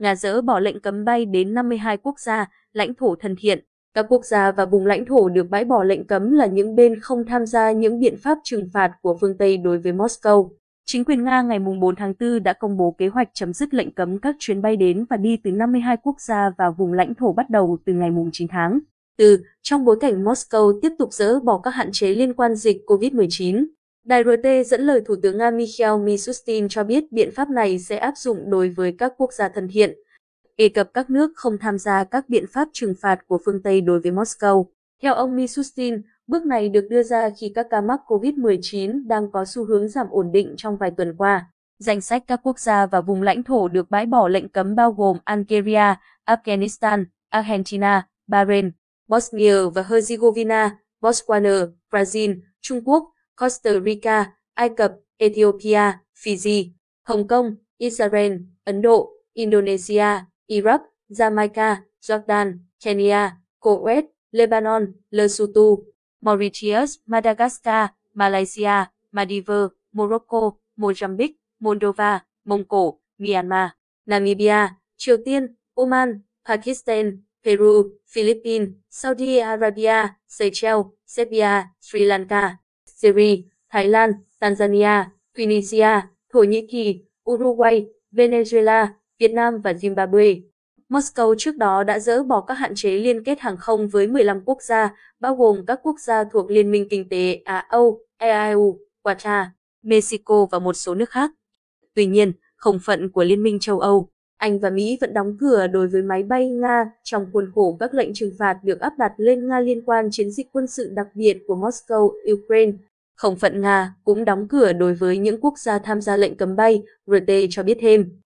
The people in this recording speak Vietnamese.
Nga dỡ bỏ lệnh cấm bay đến 52 quốc gia, lãnh thổ thân thiện. Các quốc gia và vùng lãnh thổ được bãi bỏ lệnh cấm là những bên không tham gia những biện pháp trừng phạt của phương Tây đối với Moscow. Chính quyền Nga ngày 4 tháng 4 đã công bố kế hoạch chấm dứt lệnh cấm các chuyến bay đến và đi từ 52 quốc gia và vùng lãnh thổ bắt đầu từ ngày 9 tháng 4, trong bối cảnh Moscow tiếp tục dỡ bỏ các hạn chế liên quan dịch COVID-19. Đài RT dẫn lời Thủ tướng Nga Mikhail Mishustin cho biết biện pháp này sẽ áp dụng đối với các quốc gia thân thiện, đề cập các nước không tham gia các biện pháp trừng phạt của phương Tây đối với Moscow. Theo ông Mishustin, bước này được đưa ra khi các ca mắc COVID-19 đang có xu hướng giảm ổn định trong vài tuần qua. Danh sách các quốc gia và vùng lãnh thổ được bãi bỏ lệnh cấm bao gồm Algeria, Afghanistan, Argentina, Bahrain, Bosnia và Herzegovina, Botswana, Brazil, Trung Quốc, Costa Rica, Ai Cập, Ethiopia, Fiji, Hồng Kông, Israel, Ấn Độ, Indonesia, Iraq, Jamaica, Jordan, Kenya, Kuwait, Lebanon, Lesotho, Mauritius, Madagascar, Malaysia, Maldives, Morocco, Mozambique, Moldova, Mông Cổ, Myanmar, Namibia, Triều Tiên, Oman, Pakistan, Peru, Philippines, Saudi Arabia, Seychelles, Serbia, Sri Lanka, Syria, Thái Lan, Tanzania, Tunisia, Thổ Nhĩ Kỳ, Uruguay, Venezuela, Việt Nam và Zimbabwe. Moscow trước đó đã dỡ bỏ các hạn chế liên kết hàng không với 15 quốc gia, bao gồm các quốc gia thuộc Liên minh Kinh tế Á-Âu, EAU, Qatar, Mexico và một số nước khác. Tuy nhiên, không phận của Liên minh châu Âu, Anh và Mỹ vẫn đóng cửa đối với máy bay Nga trong khuôn khổ các lệnh trừng phạt được áp đặt lên Nga liên quan chiến dịch quân sự đặc biệt của Moscow, Ukraine. Không phận Nga cũng đóng cửa đối với những quốc gia tham gia lệnh cấm bay, RT cho biết thêm.